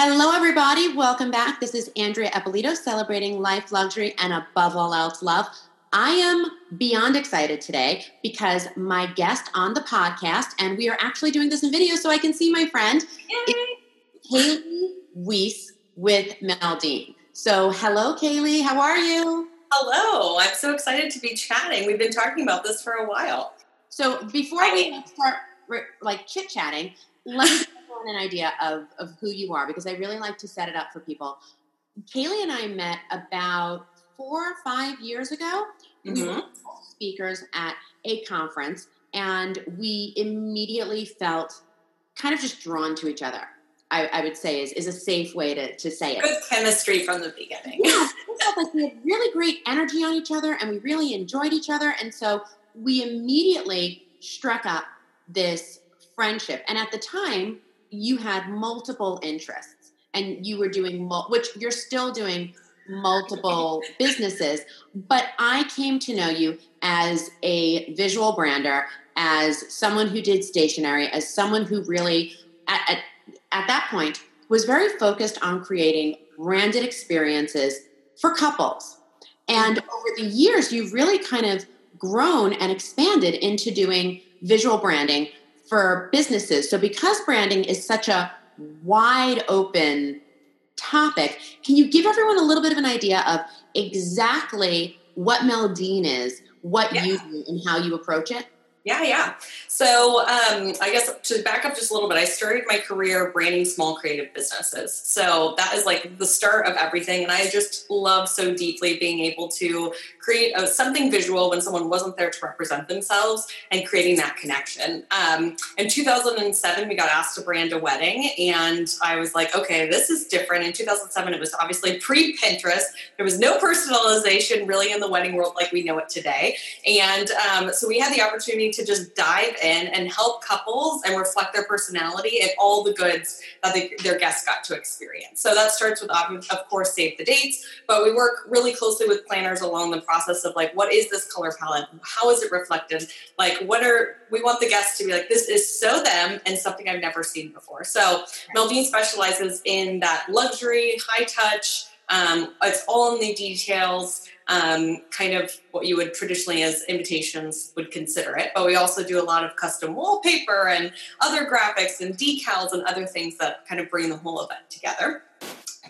Hello, everybody. Welcome back. This is Andrea Eppolito celebrating life, luxury, and above all else, love. I am beyond excited today because my guest on the podcast, and we are actually doing this in video so I can see my friend, Kaleigh Wiese with Meldeen. So, hello, Kaleigh. How are you? Hello. I'm so excited to be chatting. We've been talking about this for a while. So, before we start like chit chatting, let me an idea of, of who you are because I really like to set it up for people. Kaleigh and I met about four or five years ago. Mm-hmm. We were speakers at a conference and we immediately felt kind of just drawn to each other. I, I, would say is, is a safe way to, to say it. Good chemistry from the beginning. Yeah, we felt like we had really great energy on each other and we really enjoyed each other. And so we immediately struck up this friendship. And at the time, you had multiple interests and you were doing which you're still doing multiple businesses. But i came to know you as a visual brander as someone who did stationery as someone who really at, at, at that point was very focused on creating branded experiences for couples. And over the years you've really kind of grown and expanded into doing visual branding for businesses. So, because branding is such a wide open topic, can you give everyone a little bit of an idea of exactly what Meldeen is, what yeah. you do, and how you approach it? Yeah, yeah. So um, I guess to back up just a little bit, I started my career branding small creative businesses. So that is like the start of everything. And I just love so deeply being able to create a, something visual when someone wasn't there to represent themselves and creating that connection. Um, in 2007, we got asked to brand a wedding. And I was like, okay, this is different. In 2007, it was obviously pre Pinterest. There was no personalization really in the wedding world like we know it today. And um, so we had the opportunity to just dive in and help couples and reflect their personality and all the goods that they, their guests got to experience. So that starts with, of course, save the dates, but we work really closely with planners along the process of like, what is this color palette? How is it reflected? Like, what are, we want the guests to be like, this is so them and something I've never seen before. So Meldeen specializes in that luxury, high touch, um, it's all in the details um, kind of what you would traditionally as invitations would consider it. But we also do a lot of custom wallpaper and other graphics and decals and other things that kind of bring the whole event together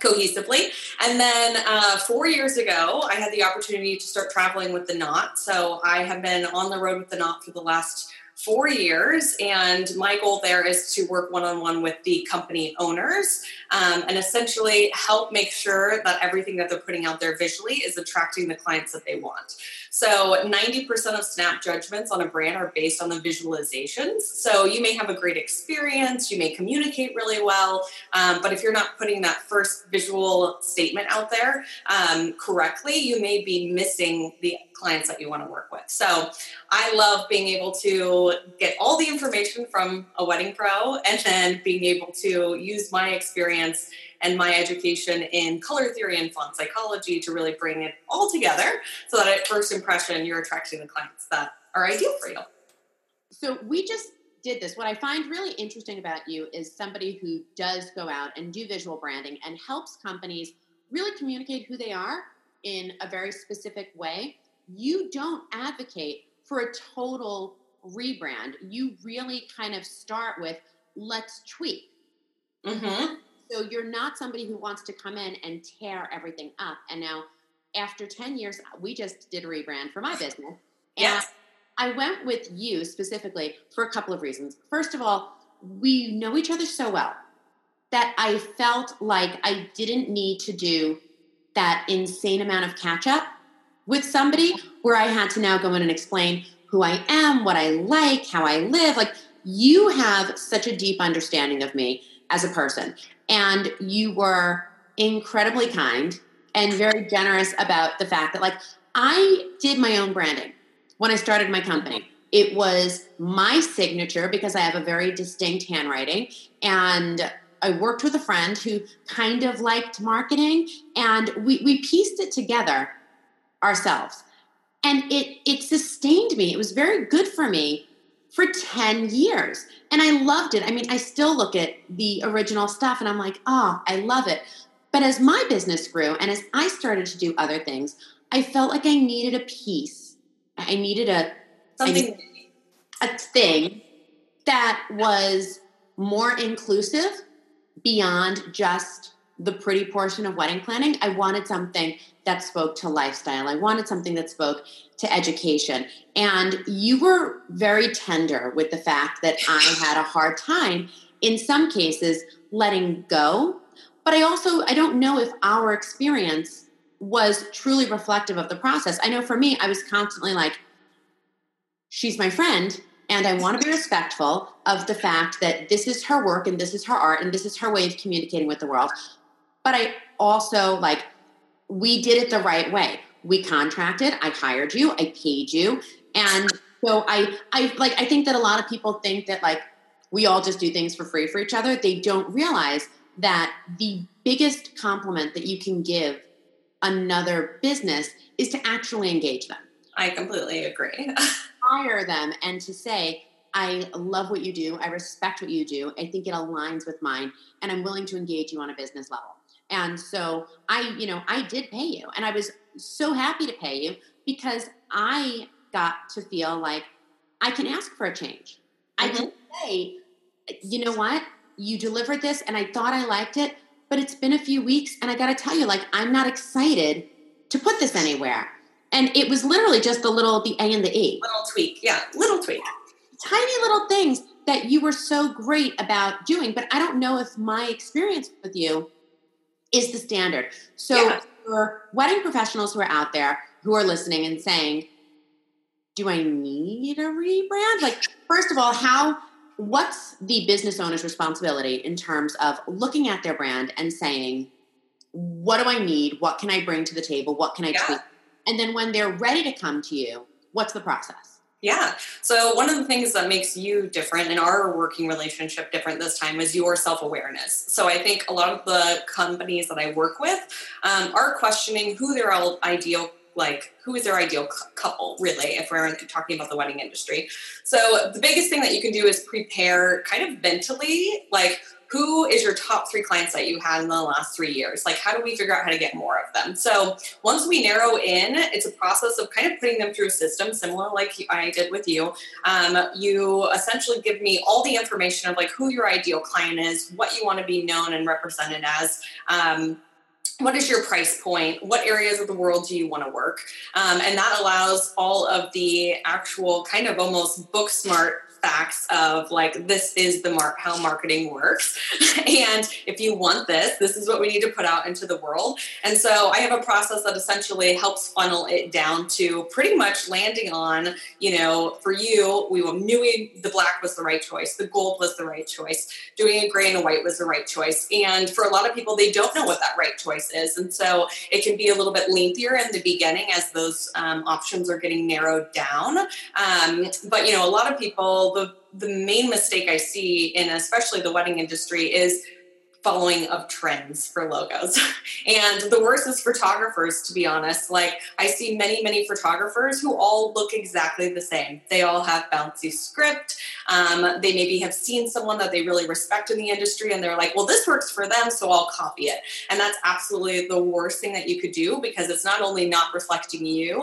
cohesively. And then uh, four years ago, I had the opportunity to start traveling with the Knot. So I have been on the road with the Knot for the last four years. And my goal there is to work one on one with the company owners um, and essentially help make sure that everything that they're putting out there visually is attracting the clients that they want. So 90% of snap judgments on a brand are based on the visualizations. So you may have a great experience, you may communicate really well, um, but if you're not putting that first visual statement out there um, correctly, you may be missing the clients that you want to work with. So I love being able to get all the information from a wedding pro and then being able to use my experience and my education in color theory and font psychology to really bring it all together so that at first impression you're attracting the clients that are ideal for you. So we just did this. What I find really interesting about you is somebody who does go out and do visual branding and helps companies really communicate who they are in a very specific way. You don't advocate for a total rebrand. You really kind of start with let's tweak. Mm-hmm. So you're not somebody who wants to come in and tear everything up. And now, after 10 years, we just did a rebrand for my business. Yes. I went with you specifically for a couple of reasons. First of all, we know each other so well that I felt like I didn't need to do that insane amount of catch up with somebody where I had to now go in and explain who I am, what I like, how I live. Like, you have such a deep understanding of me as a person. And you were incredibly kind and very generous about the fact that, like, I did my own branding when I started my company. It was my signature because I have a very distinct handwriting. And I worked with a friend who kind of liked marketing, and we, we pieced it together ourselves. And it, it sustained me. It was very good for me for 10 years. And I loved it. I mean, I still look at the original stuff and I'm like, oh, I love it. But as my business grew and as I started to do other things, I felt like I needed a piece. I needed a something needed a thing that was more inclusive beyond just the pretty portion of wedding planning. I wanted something that spoke to lifestyle. I wanted something that spoke to education. And you were very tender with the fact that I had a hard time in some cases letting go. But I also I don't know if our experience was truly reflective of the process. I know for me I was constantly like she's my friend and I want to be respectful of the fact that this is her work and this is her art and this is her way of communicating with the world. But I also like we did it the right way. We contracted, I hired you, I paid you. And so I I like I think that a lot of people think that like we all just do things for free for each other. They don't realize that the biggest compliment that you can give another business is to actually engage them. I completely agree. Hire them and to say, I love what you do. I respect what you do. I think it aligns with mine, and I'm willing to engage you on a business level. And so I, you know, I did pay you and I was so happy to pay you because I got to feel like I can ask for a change. Mm-hmm. I can say, you know what? You delivered this and I thought I liked it, but it's been a few weeks and I got to tell you like I'm not excited to put this anywhere. And it was literally just the little the A and the E. Little tweak. Yeah, little tweak. Tiny little things that you were so great about doing, but I don't know if my experience with you is the standard. So yeah. for wedding professionals who are out there who are listening and saying, do I need a rebrand? Like, first of all, how what's the business owner's responsibility in terms of looking at their brand and saying, what do I need? What can I bring to the table? What can I yeah. tweak? And then when they're ready to come to you, what's the process? Yeah. So one of the things that makes you different and our working relationship different this time is your self awareness. So I think a lot of the companies that I work with um, are questioning who their ideal like who is their ideal couple really if we're talking about the wedding industry so the biggest thing that you can do is prepare kind of mentally like who is your top three clients that you had in the last three years? Like, how do we figure out how to get more of them? So, once we narrow in, it's a process of kind of putting them through a system similar like I did with you. Um, you essentially give me all the information of like who your ideal client is, what you want to be known and represented as. Um, what is your price point? What areas of the world do you want to work? Um, and that allows all of the actual kind of almost book smart facts of like this is the mark how marketing works. And if you want this this is what we need to put out into the world. And so i have a process that essentially helps funnel it down to pretty much landing on you know for you we knew the black was the right choice the gold was the right choice doing a gray and a white was the right choice. And for a lot of people they don't know what that right choice is. And so it can be a little bit lengthier in the beginning as those um, options are getting narrowed down. Um, but you know a lot of people the the main mistake I see in especially the wedding industry is following of trends for logos. and the worst is photographers, to be honest. Like, I see many, many photographers who all look exactly the same. They all have bouncy script. Um, they maybe have seen someone that they really respect in the industry and they're like, well, this works for them, so I'll copy it. And that's absolutely the worst thing that you could do because it's not only not reflecting you,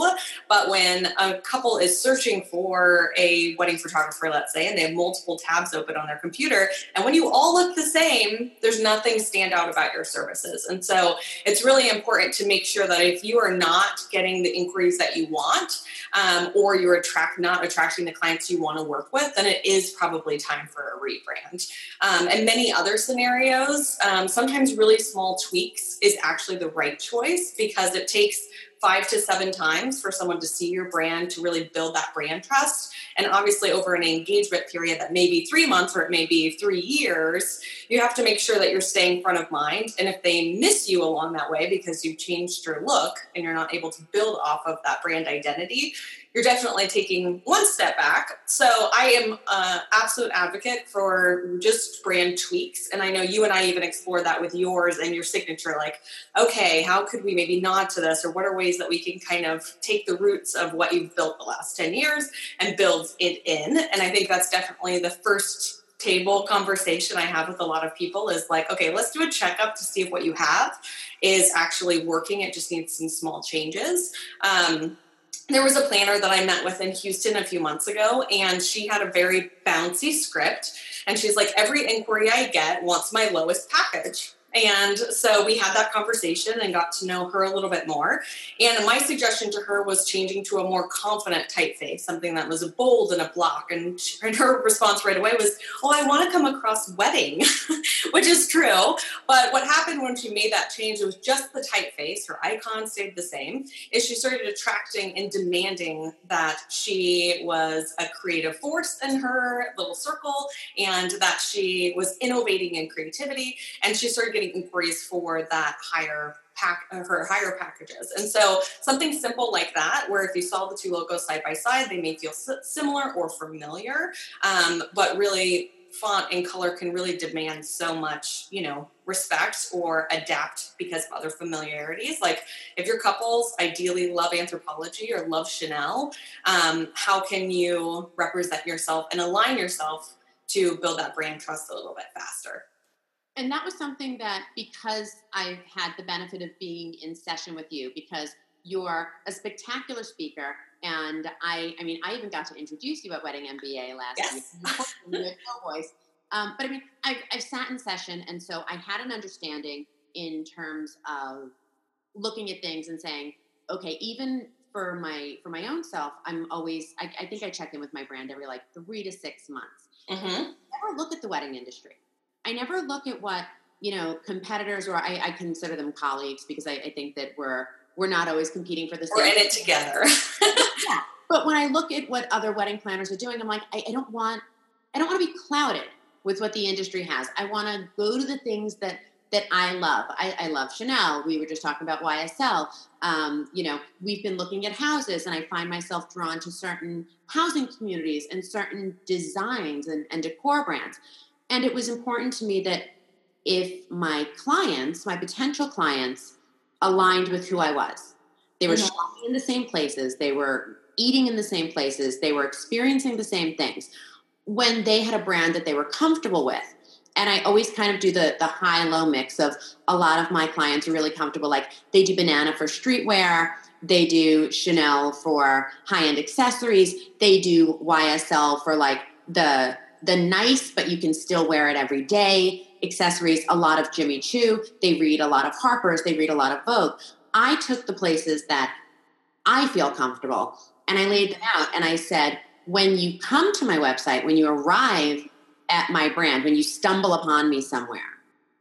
but when a couple is searching for a wedding photographer, let's say, and they have multiple tabs open on their computer, and when you all look the same, there's nothing stand out about your services. And so it's really important to make sure that if you are not getting the inquiries that you want, um, or you're attract not attracting the clients you want to work with, then it is probably time for a rebrand. Um, and many other scenarios, um, sometimes really small tweaks is actually the right choice because it takes five to seven times for someone to see your brand to really build that brand trust. And obviously, over an engagement period that may be three months or it may be three years, you have to make sure that you're staying front of mind. And if they miss you along that way because you've changed your look and you're not able to build off of that brand identity, you're definitely taking one step back. So I am an absolute advocate for just brand tweaks. And I know you and I even explored that with yours and your signature. Like, okay, how could we maybe nod to this? Or what are ways that we can kind of take the roots of what you've built the last 10 years and build it in? And I think that's definitely the first table conversation I have with a lot of people is like, okay, let's do a checkup to see if what you have is actually working. It just needs some small changes. Um, there was a planner that I met with in Houston a few months ago, and she had a very bouncy script. And she's like, every inquiry I get wants my lowest package. And so we had that conversation and got to know her a little bit more. And my suggestion to her was changing to a more confident typeface, something that was bold and a block. And, and her response right away was, Oh, I want to come across wedding, which is true. But what happened when she made that change, it was just the typeface, her icon stayed the same, is she started attracting and demanding that she was a creative force in her little circle and that she was innovating in creativity. And she started getting getting inquiries for that higher pack uh, for higher packages. And so something simple like that, where if you saw the two logos side by side, they may feel similar or familiar, um, but really font and color can really demand so much, you know, respect or adapt because of other familiarities. Like if your couples ideally love Anthropologie or love Chanel, um, how can you represent yourself and align yourself to build that brand trust a little bit faster? And that was something that because I've had the benefit of being in session with you, because you're a spectacular speaker, and I, I mean, I even got to introduce you at Wedding MBA last yes. week. You voice. Um, but I mean, I've, I've sat in session, and so I had an understanding in terms of looking at things and saying, okay, even for my for my own self, I'm always. I, I think I check in with my brand every like three to six months. Mm-hmm. Never look at the wedding industry I never look at what you know competitors or I, I consider them colleagues because I, I, think that we're we're not always competing for the same. We're in it together. yeah, but when I look at what other wedding planners are doing, I'm like, I, I don't want I don't want to be clouded with what the industry has. I want to go to the things that that I love. I, I, love Chanel. We were just talking about YSL. Um, you know, we've been looking at houses, and I find myself drawn to certain housing communities and certain designs and, and decor brands. And it was important to me that if my clients, my potential clients, aligned with who I was, they were mm-hmm. shopping in the same places, they were eating in the same places, they were experiencing the same things. When they had a brand that they were comfortable with, and I always kind of do the the high low mix of a lot of my clients are really comfortable. Like they do banana for streetwear, they do Chanel for high end accessories, they do YSL for like the the nice, but you can still wear it every day accessories, a lot of Jimmy Choo. They read a lot of Harper's, they read a lot of Vogue. I took the places that I feel comfortable and I laid them out and I said, when you come to my website, when you arrive at my brand, when you stumble upon me somewhere,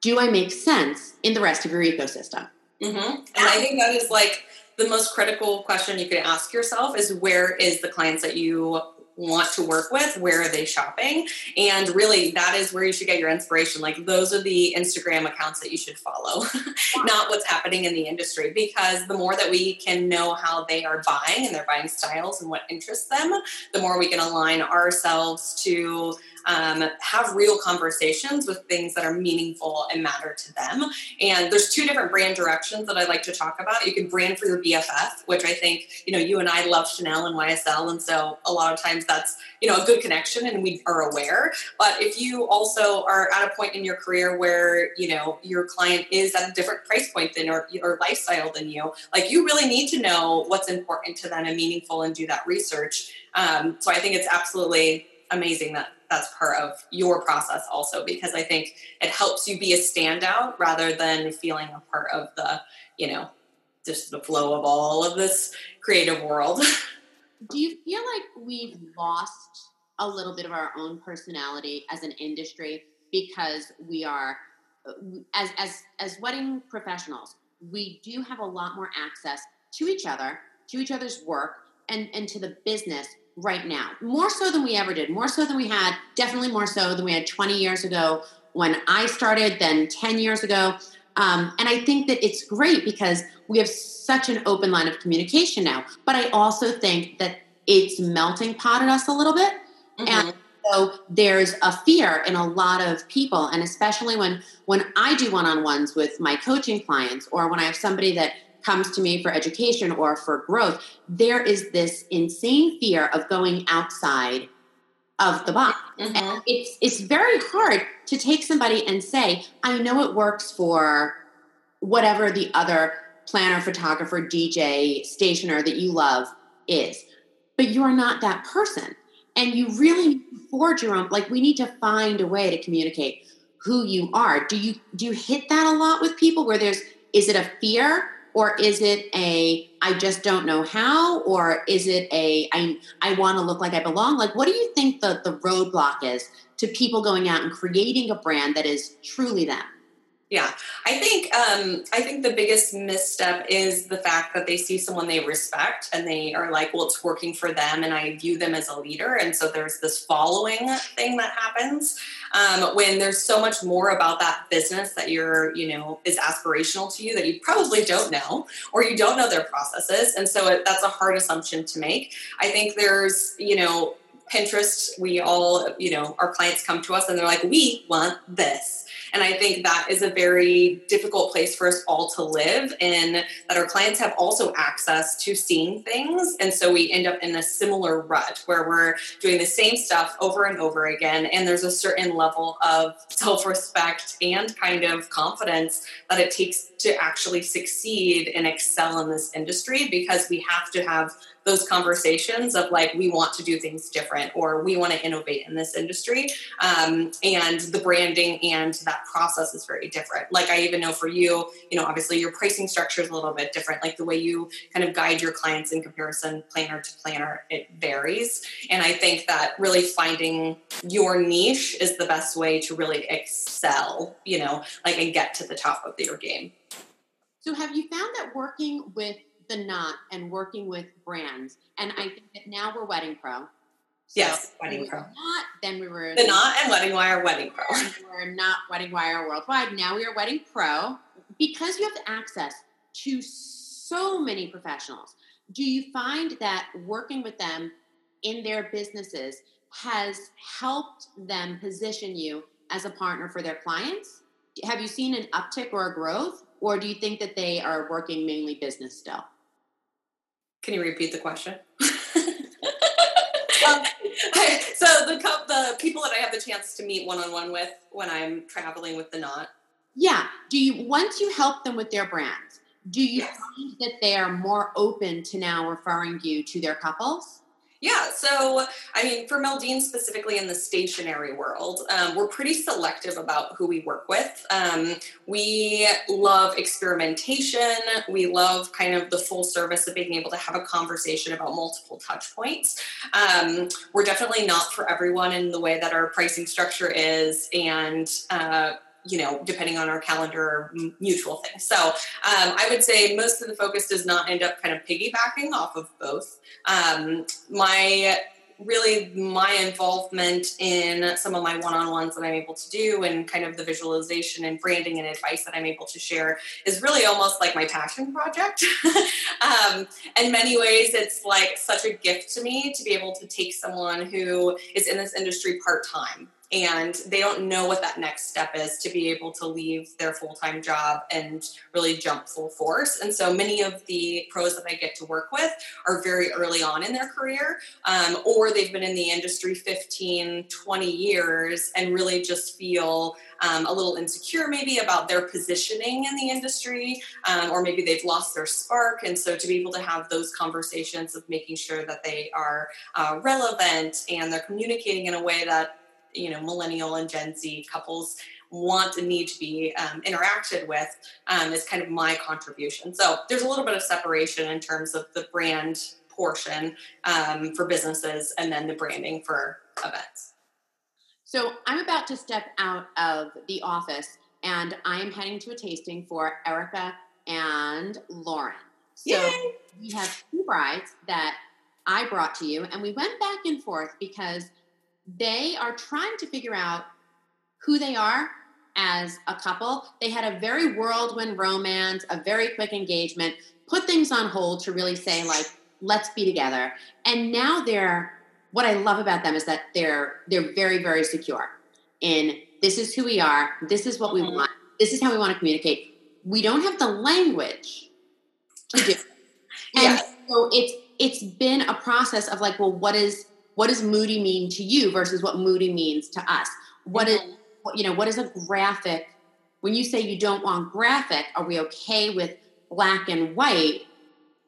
do I make sense in the rest of your ecosystem? Mm-hmm. And I think that is like the most critical question you can ask yourself is where is the clients that you want to work with where are they shopping? And really that is where you should get your inspiration. Like those are the instagram accounts that you should follow not what's happening in the industry. Because the more that we can know how they are buying and their buying styles and what interests them the more we can align ourselves to um, have real conversations with things that are meaningful and matter to them. And there's two different brand directions that I like to talk about. You can brand for your BFF, which I think, you know, you and I love Chanel and YSL. And so a lot of times that's, you know, a good connection and we are aware. But if you also are at a point in your career where, you know, your client is at a different price point than or, lifestyle than you, like you really need to know what's important to them and meaningful and do that research. Um, so I think it's absolutely amazing that that's part of your process also because I think it helps you be a standout rather than feeling a part of the, you know, just the flow of all of this creative world. Do you feel like we've lost a little bit of our own personality as an industry because we are as as as wedding professionals, we do have a lot more access to each other, to each other's work and and to the business right now, more so than we ever did, more so than we had, definitely more so than we had 20 years ago when I started, than 10 years ago. Um, and I think that it's great because we have such an open line of communication now. But I also think that it's melting potted us a little bit. Mm-hmm. And so there's a fear in a lot of people and especially when when i do one-on-ones with my coaching clients or when i have somebody that comes to me for education or for growth there is this insane fear of going outside of the box. Mm-hmm. and it's it's very hard to take somebody and say i know it works for whatever the other planner photographer dj stationer that you love is but you're not that person. And you really forge your own like we need to find a way to communicate who you are. Do you do you hit that a lot with people where there's is it a fear or is it a i just don't know how or is it a i i want to look like i belong? Like what do you think the the roadblock is to people going out and creating a brand that is truly them yeah, I think um, I think the biggest misstep is the fact that they see someone they respect and they are like, well, it's working for them, and I view them as a leader, and so there's this following thing that happens um, when there's so much more about that business that you're, you know, is aspirational to you that you probably don't know, or you don't know their processes, and so it, that's a hard assumption to make. I think there's, you know, Pinterest. We all, you know, our clients come to us and they're like, we want this and I think that is a very difficult place for us all to live in that our clients have also access to seeing things. And so we end up in a similar rut where we're doing the same stuff over and over again. And there's a certain level of self respect and kind of confidence that it takes to actually succeed and excel in this industry because we have to have those conversations of like we want to do things different or we want to innovate in this industry um, and the branding and that process is very different. Like i even know for you you know obviously your pricing structure is a little bit different. Like the way you kind of guide your clients in comparison planner to planner it varies. And i think that really finding your niche is the best way to really excel you know like and get to the top of your game. So have you found that working with the knot and working with brands. And I think that now we're Wedding Pro. So yes, Wedding Pro. Not, then we were the Knot and Wedding Wire Wedding Pro. we're not Wedding Wire Worldwide. Now we are Wedding Pro because you have access to so many professionals. Do you find that working with them in their businesses has helped them position you as a partner for their clients? Have you seen an uptick or a growth, or do you think that they are working mainly business still? Can you repeat the question? um, so the the people that I have the chance to meet one on one with when I'm traveling with the knot. Yeah. Do you once you help them with their brands, do you yes. find that they are more open to now referring you to their couples? Yeah, so I mean, for Meldeen specifically in the stationary world, um, we're pretty selective about who we work with. Um, we love experimentation. We love kind of the full service of being able to have a conversation about multiple touch points. Um, we're definitely not for everyone in the way that our pricing structure is, and uh, you know, depending on our calendar, mutual things. So um, I would say most of the focus does not end up kind of piggybacking off of both. Um, my really my involvement in some of my one-on-ones that I'm able to do and kind of the visualization and branding and advice that I'm able to share is really almost like my passion project. um, in many ways, it's like such a gift to me to be able to take someone who is in this industry part-time and they don't know what that next step is to be able to leave their full-time job and really jump full force. And so many of the pros that i get to work with are very early on in their career um, or they've been in the industry 15 20 years and really just feel um, a little insecure maybe about their positioning in the industry um, or maybe they've lost their spark. And so to be able to have those conversations of making sure that they are uh, relevant and they're communicating in a way that you know millennial and gen z couples want and need to be um, interacted with um, is kind of my contribution. So there's a little bit of separation in terms of the brand portion um, for businesses and then the branding for events. So i'm about to step out of the office and i am heading to a tasting for erica and lauren. So Yay! we have two brides that i brought to you and we went back and forth because they are trying to figure out who they are as a couple. They had a very whirlwind romance, a very quick engagement, put things on hold to really say, like, let's be together. And now they're what I love about them is that they're they're very very secure in this is who we are, this is what we mm-hmm. want, this is how we want to communicate. We don't have the language to do. And yeah. so it's it's been a process of like, well, what is what does moody mean to you versus what moody means to us? What mm-hmm. is what, you know, what is a graphic? When you say you don't want graphic, are we okay with black and white?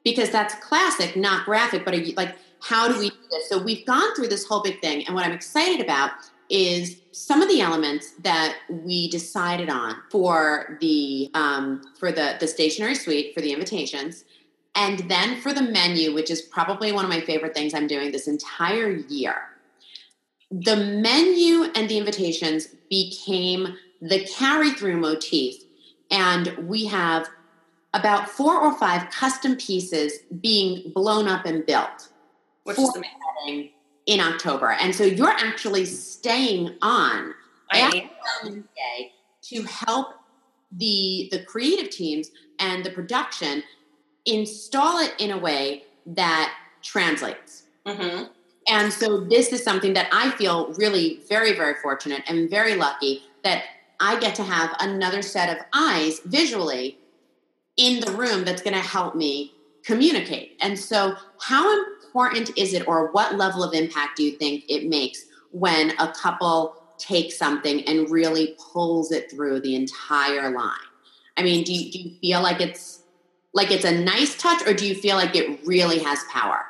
Because that's classic, not graphic, but you, like how do we do this? So we've gone through this whole big thing, and what I'm excited about is some of the elements that we decided on for the um, for the the stationery suite for the invitations and then for the menu which is probably one of my favorite things i'm doing this entire year the menu and the invitations became the carry through motif. And we have about four or five custom pieces being blown up and built which is amazing. in October. And so you're actually staying on I Wednesday to help the the creative teams and the production install it in a way that translates. Mm-hmm. And so this is something that I feel really very, very fortunate and very lucky that I get to have another set of eyes visually in the room that's going to help me communicate. And so, how important is it, or what level of impact do you think it makes when a couple takes something and really pulls it through the entire line? I mean, do you, do you feel like it's like it's a nice touch, or do you feel like it really has power?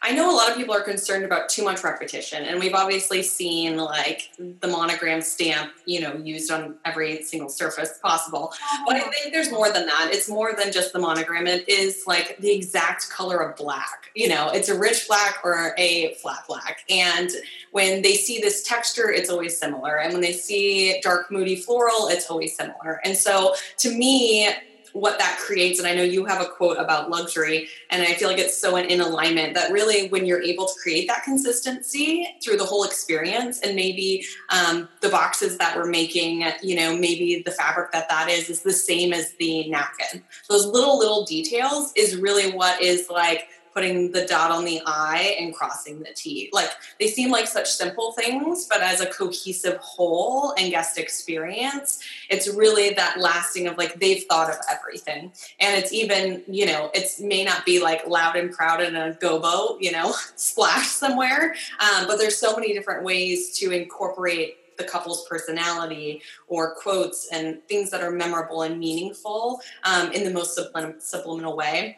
I know a lot of people are concerned about too much repetition, and we've obviously seen like the monogram stamp, you know, used on every single surface possible. But I think there's more than that. It's more than just the monogram. It is like the exact color of black. You know, it's a rich black or a flat black. And when they see this texture, it's always similar. And when they see dark, moody floral, it's always similar. And so to me, what that creates. And I know you have a quote about luxury, and I feel like it's so in, alignment that really when you're able to create that consistency through the whole experience, and maybe um, the boxes that we're making, you know, maybe the fabric that that is is the same as the napkin. Those little little details is really what is like putting the dot on the I and crossing the T. Like they seem like such simple things, but as a cohesive whole and guest experience, it's really that lasting of like they've thought of everything. And it's even, you know, it may not be like loud and proud in a gobo, you know, splash somewhere. Um, but there's so many different ways to incorporate the couple's personality or quotes and things that are memorable and meaningful um, in the most sublim- subliminal way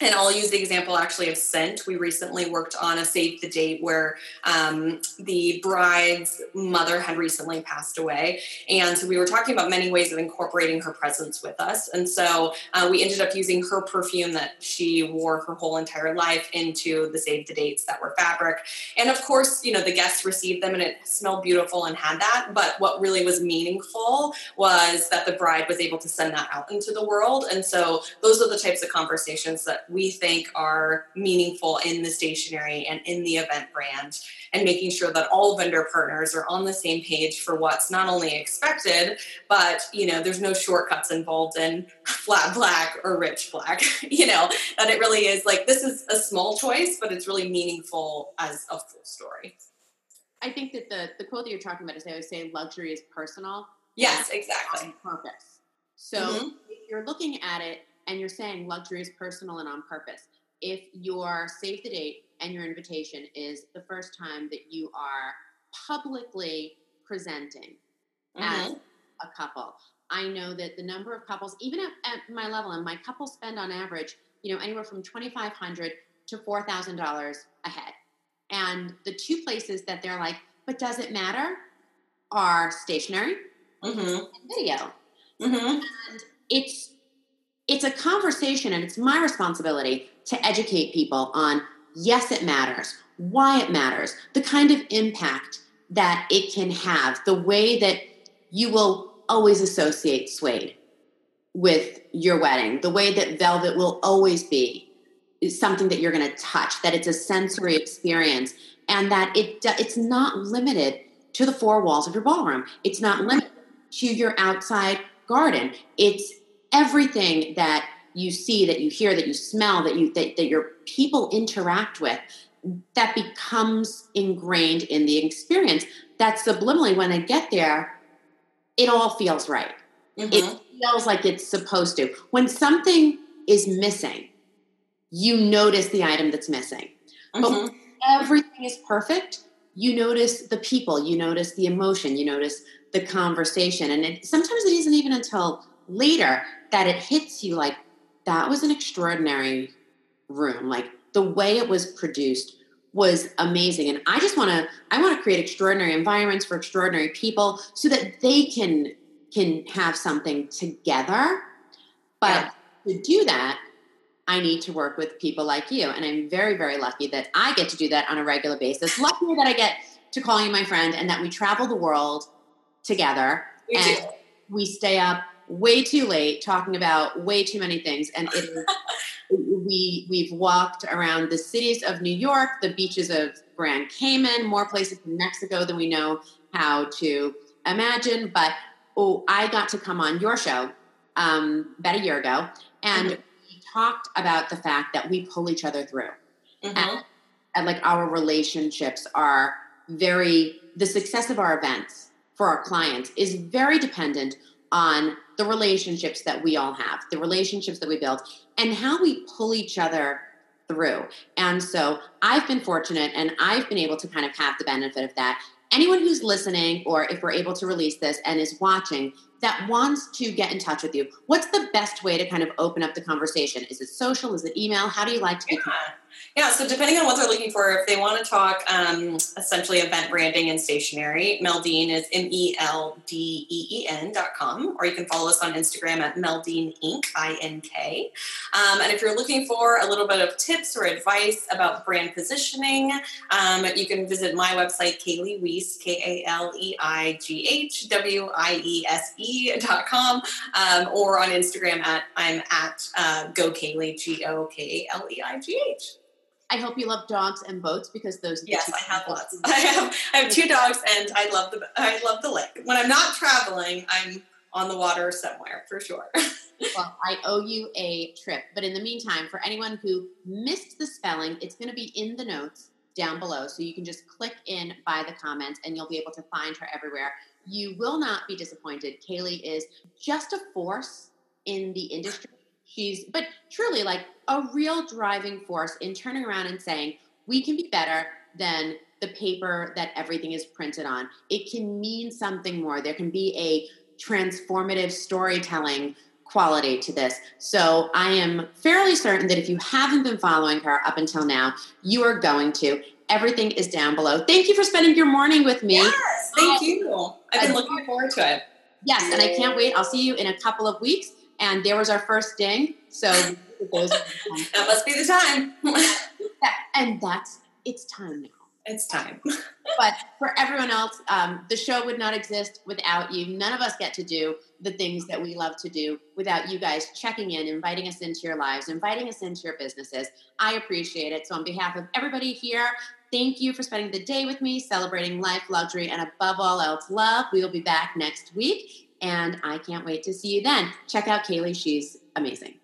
and I'll use the example actually of scent. We recently worked on a save the date where um, the bride's mother had recently passed away. And so we were talking about many ways of incorporating her presence with us. And so uh, we ended up using her perfume that she wore her whole entire life into the save the dates that were fabric. And of course, you know, the guests received them and it smelled beautiful and had that. But what really was meaningful was that the bride was able to send that out into the world. And so those are the types of conversations that we think are meaningful in the stationery and in the event brand and making sure that all vendor partners are on the same page for what's not only expected but you know there's no shortcuts involved in flat black or rich black you know that it really is like this is a small choice but it's really meaningful as a full story. I think that the the quote that you're talking about is they always say luxury is personal. Yes exactly. purpose. So mm-hmm. if you're looking at it and you're saying luxury is personal and on purpose. If your save the date and your invitation is the first time that you are publicly presenting mm-hmm. as a couple, I know that the number of couples, even at, at my level, and my couples spend on average, you know, anywhere from twenty five hundred to four thousand dollars a head. And the two places that they're like, but does it matter? Are stationary mm-hmm. and video. Mm-hmm. And it's it's a conversation and it's my responsibility to educate people on yes, it matters, why it matters, the kind of impact that it can have, the way that you will always associate suede with your wedding, the way that velvet will always be something that you're going to touch, that it's a sensory experience, and that it it's not limited to the four walls of your ballroom. It's not limited to your outside garden. It's everything that you see, that you hear, that you smell, that you that, that your people interact with, that becomes ingrained in the experience. That subliminally, when I get there, it all feels right. Mm-hmm. It feels like it's supposed to. When something is missing, you notice the item that's missing. Mm-hmm. But everything is perfect, you notice the people, you notice the emotion, you notice the conversation. And it, sometimes it isn't even until later that it hits you like, that was an extraordinary room. Like the way it was produced was amazing. And I just want to, I want to create extraordinary environments for extraordinary people so that they can, can have something together. But yeah. to do that, I need to work with people like you. And I'm very, very lucky that I get to do that on a regular basis. Lucky that I get to call you my friend and that we travel the world together. We and we stay up way too late talking about way too many things. And it is, we, we've walked around the cities of New York, the beaches of Grand Cayman, more places in Mexico than we know how to imagine. But oh, I got to come on your show um, about a year ago. And mm-hmm talked about the fact that we pull each other through. Mm-hmm. And, and like our relationships are very, the success of our events for our clients is very dependent on the relationships that we all have, the relationships that we build, and how we pull each other through. And so I've been fortunate and I've been able to kind of have the benefit of that. Anyone who's listening, or if we're able to release this and is watching, that wants to get in touch with you, what's the best way to kind of open up the conversation? Is it social? Is it email? How do you like to be? Yeah. Yeah, so depending on what they're looking for, if they want to talk um, essentially event branding and stationery, Meldeen is M E L D E E N dot com, or you can follow us on Instagram at Meldeen Inc. I N K. Um, and if you're looking for a little bit of tips or advice about brand positioning, um, you can visit my website, Kaleigh Wiese, K A L E I G H W I E S E dot com, um, or on Instagram at I'm at uh, Go Kaleigh, G O K A L E I G H. I hope you love dogs and boats because those. Are the yes, I have lots. I have I have two dogs, and I love the I love the lake. When I'm not traveling, I'm on the water somewhere for sure. well, I owe you a trip, but in the meantime, for anyone who missed the spelling, it's going to be in the notes down below, so you can just click in by the comments, and you'll be able to find her everywhere. You will not be disappointed. Kaleigh is just a force in the industry. She's, but truly, like a real driving force in turning around and saying, we can be better than the paper that everything is printed on. It can mean something more. There can be a transformative storytelling quality to this. So I am fairly certain that if you haven't been following her up until now, you are going to. Everything is down below. Thank you for spending your morning with me. Yes, thank um, you. I've been looking forward to it. Yes, and I can't wait. I'll see you in a couple of weeks. And there was our first ding. So that must be the time. and that's it's time now. It's time. but for everyone else, um, the show would not exist without you. None of us get to do the things that we love to do without you guys checking in, inviting us into your lives, inviting us into your businesses. I appreciate it. So, on behalf of everybody here, thank you for spending the day with me, celebrating life, luxury, and above all else, love. We will be back next week, and I can't wait to see you then. Check out Kaleigh. she's amazing.